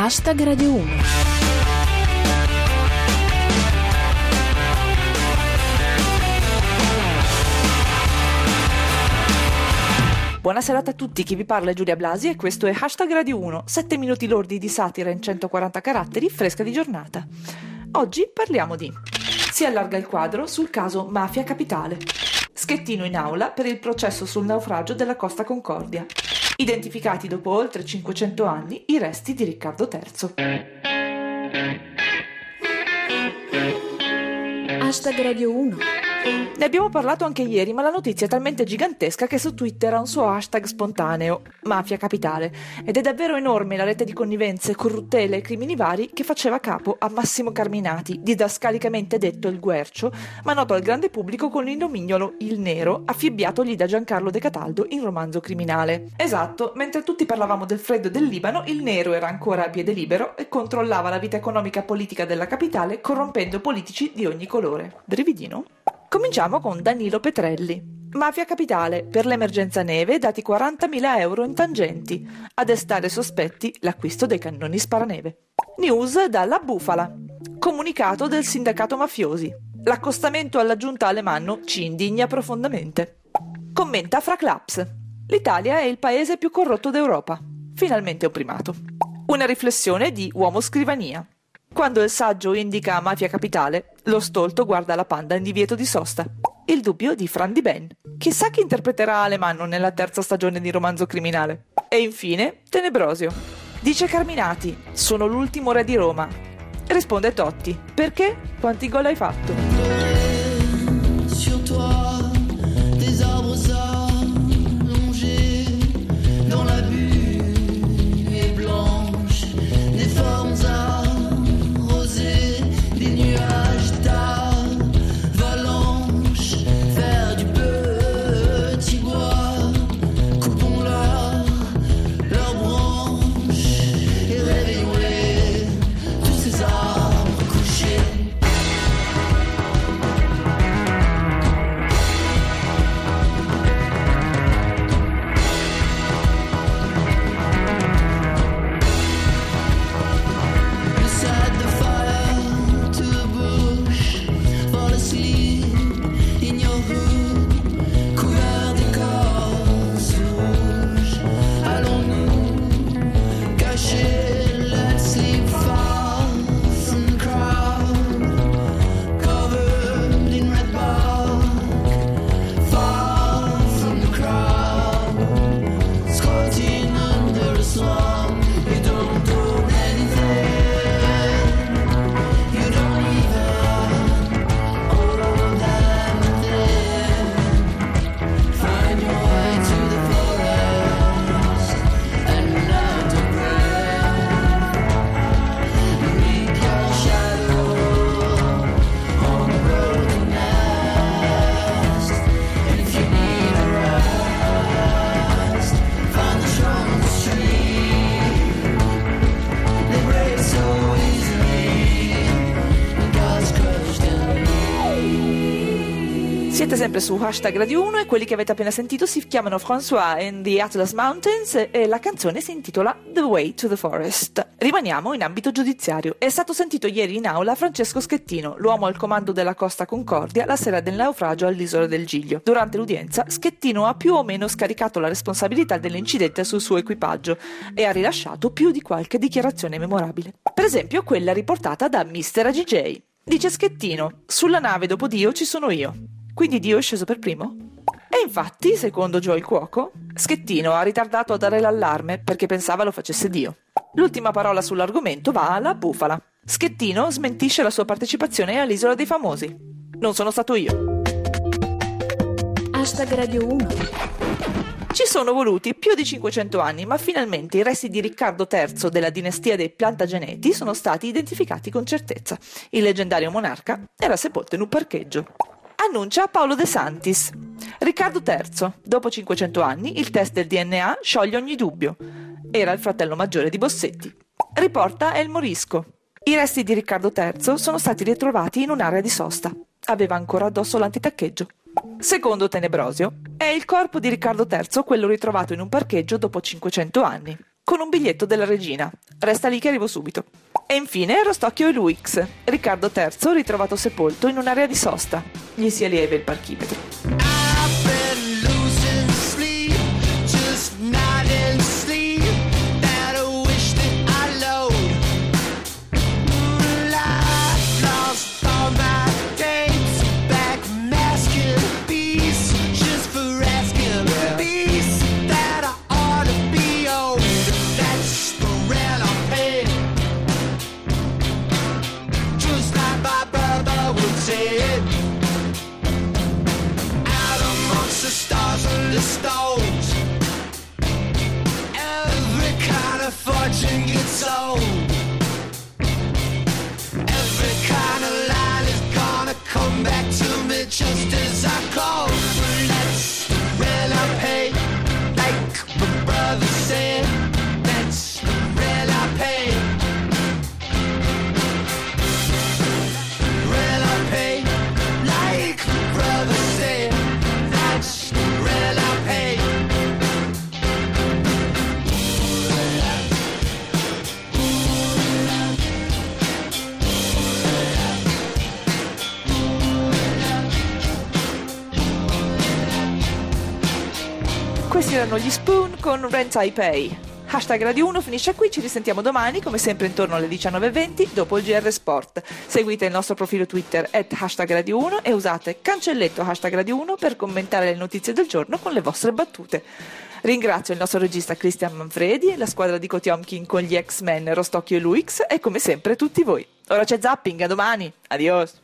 Hashtag Radio 1. Buona serata a tutti, chi vi parla è Giulia Blasi e questo è Hashtag Radio 1, 7 minuti lordi di satira in 140 caratteri, fresca di giornata. Oggi parliamo di... Si allarga il quadro sul caso Mafia Capitale. Schettino in aula per il processo sul naufragio della Costa Concordia. Identificati dopo oltre 500 anni i resti di Riccardo III. Hashtag Radio 1. Ne abbiamo parlato anche ieri, ma la notizia è talmente gigantesca che su Twitter ha un suo hashtag spontaneo, Mafia Capitale, ed è davvero enorme la rete di connivenze, corruttele e crimini vari che faceva capo a Massimo Carminati, didascalicamente detto il Guercio, ma noto al grande pubblico con l'innomignolo Il Nero, affibbiatogli da Giancarlo De Cataldo in romanzo criminale. Esatto, mentre tutti parlavamo del freddo del Libano, il Nero era ancora a piede libero e controllava la vita economica e politica della capitale, corrompendo politici di ogni colore. Brividino? Cominciamo con Danilo Petrelli. Mafia Capitale, per l'emergenza neve dati 40.000 euro in tangenti. A destare sospetti l'acquisto dei cannoni sparaneve. News dalla Bufala. Comunicato del sindacato mafiosi. L'accostamento alla giunta alemanno ci indigna profondamente. Commenta Fra Claps. L'Italia è il paese più corrotto d'Europa. Finalmente un primato. Una riflessione di Uomo Scrivania. Quando il saggio indica mafia capitale, lo stolto guarda la panda in divieto di sosta. Il dubbio di Fran Di Ben. Chissà chi interpreterà Alemanno nella terza stagione di Romanzo Criminale. E infine, Tenebrosio. Dice Carminati, sono l'ultimo re di Roma. Risponde Totti, perché? Quanti gol hai fatto? soir. Siete sempre su hashtag Radio 1 e quelli che avete appena sentito si chiamano François and the Atlas Mountains e la canzone si intitola The Way to the Forest. Rimaniamo in ambito giudiziario. È stato sentito ieri in aula Francesco Schettino, l'uomo al comando della Costa Concordia la sera del naufragio all'isola del Giglio. Durante l'udienza Schettino ha più o meno scaricato la responsabilità dell'incidente sul suo equipaggio e ha rilasciato più di qualche dichiarazione memorabile. Per esempio quella riportata da Mr. AGJ. Dice Schettino, sulla nave dopo Dio ci sono io. Quindi Dio è sceso per primo? E infatti, secondo Joe il cuoco, Schettino ha ritardato a dare l'allarme perché pensava lo facesse Dio. L'ultima parola sull'argomento va alla bufala. Schettino smentisce la sua partecipazione all'Isola dei Famosi. Non sono stato io. Hashtag Radio 1. Ci sono voluti più di 500 anni, ma finalmente i resti di Riccardo III della dinastia dei Plantageneti sono stati identificati con certezza. Il leggendario monarca era sepolto in un parcheggio. Annuncia Paolo De Santis. Riccardo III, dopo 500 anni, il test del DNA scioglie ogni dubbio. Era il fratello maggiore di Bossetti. Riporta El Morisco. I resti di Riccardo III sono stati ritrovati in un'area di sosta. Aveva ancora addosso l'antitaccheggio. Secondo Tenebrosio, è il corpo di Riccardo III quello ritrovato in un parcheggio dopo 500 anni. con un biglietto della regina. Resta lì che arrivo subito. E infine Rostocchio e Luix. Riccardo III ritrovato sepolto in un'area di sosta. Gli si lieve il parchimetro. Questi erano gli Spoon con Rent I Pay. Hashtag Radio 1 finisce qui, ci risentiamo domani come sempre intorno alle 19.20 dopo il GR Sport. Seguite il nostro profilo Twitter at hashtag Radio 1 e usate cancelletto hashtag Radio 1 per commentare le notizie del giorno con le vostre battute. Ringrazio il nostro regista Christian Manfredi, la squadra di Kotiomkin con gli X-Men Rostocchio e Luix e come sempre tutti voi. Ora c'è zapping, a domani. Adios.